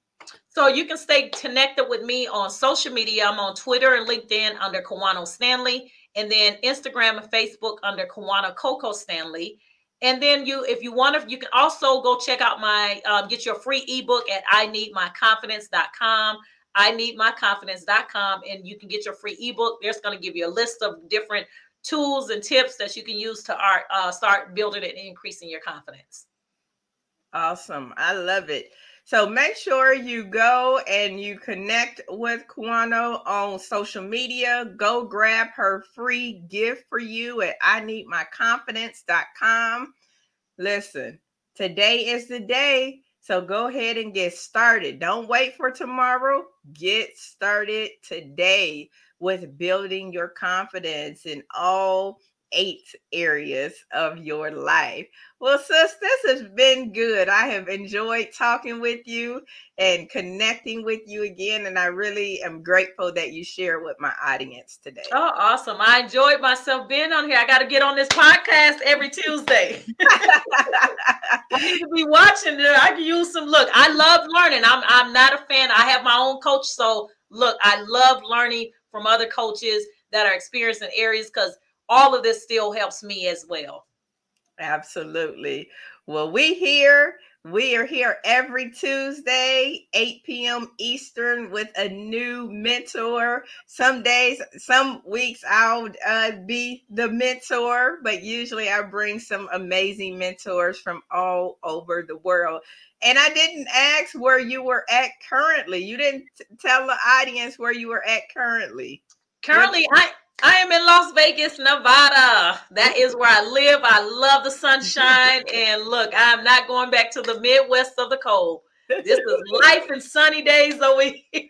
S3: So you can stay connected with me on social media. I'm on Twitter and LinkedIn under Kawana Stanley, and then Instagram and Facebook under Kawana Coco Stanley. And then you, if you want to, you can also go check out my, um, get your free ebook at I need my confidence.com. I need my confidence.com. And you can get your free ebook. There's going to give you a list of different tools and tips that you can use to uh, start building and increasing your confidence.
S2: Awesome. I love it. So make sure you go and you connect with Kwano on social media. Go grab her free gift for you at I need my confidence.com. Listen, today is the day. So go ahead and get started. Don't wait for tomorrow. Get started today with building your confidence in all eight areas of your life. Well, sis, this has been good. I have enjoyed talking with you and connecting with you again. And I really am grateful that you share with my audience today.
S3: Oh, awesome. I enjoyed myself being on here. I got to get on this podcast every Tuesday. I need to be watching it. I can use some look. I love learning. I'm I'm not a fan. I have my own coach. So look, I love learning from other coaches that are experienced in areas because all of this still helps me as well.
S2: Absolutely. Well, we here. We are here every Tuesday, 8 p.m. Eastern, with a new mentor. Some days, some weeks, I'll uh, be the mentor, but usually I bring some amazing mentors from all over the world. And I didn't ask where you were at currently. You didn't tell the audience where you were at currently.
S3: Currently, I I am in Las Vegas, Nevada. That is where I live. I love the sunshine. And look, I'm not going back to the Midwest of the cold. This is life and sunny days over here.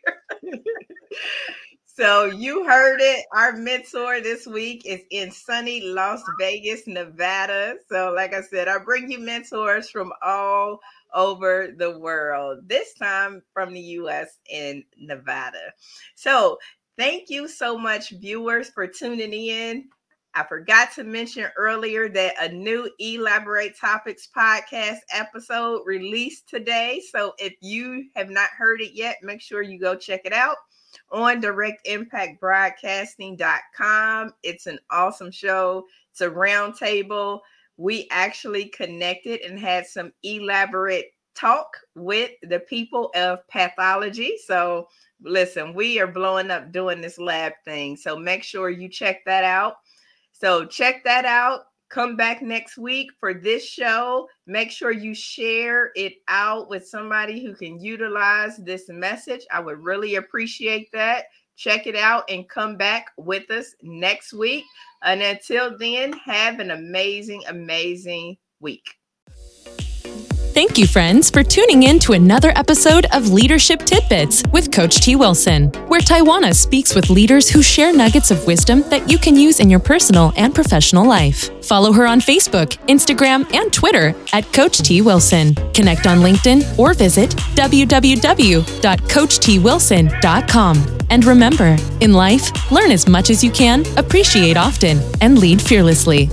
S2: so you heard it. Our mentor this week is in sunny Las Vegas, Nevada. So, like I said, I bring you mentors from all over the world, this time from the US in Nevada. So, Thank you so much, viewers, for tuning in. I forgot to mention earlier that a new Elaborate Topics podcast episode released today. So if you have not heard it yet, make sure you go check it out on directimpactbroadcasting.com. It's an awesome show. It's a roundtable. We actually connected and had some elaborate talk with the people of pathology. So listen, we are blowing up doing this lab thing. So make sure you check that out. So check that out. Come back next week for this show. Make sure you share it out with somebody who can utilize this message. I would really appreciate that. Check it out and come back with us next week. And until then, have an amazing, amazing week.
S1: Thank you, friends, for tuning in to another episode of Leadership Tidbits with Coach T. Wilson, where Taiwana speaks with leaders who share nuggets of wisdom that you can use in your personal and professional life. Follow her on Facebook, Instagram, and Twitter at Coach T. Wilson. Connect on LinkedIn or visit www.coachtwilson.com. And remember, in life, learn as much as you can, appreciate often, and lead fearlessly.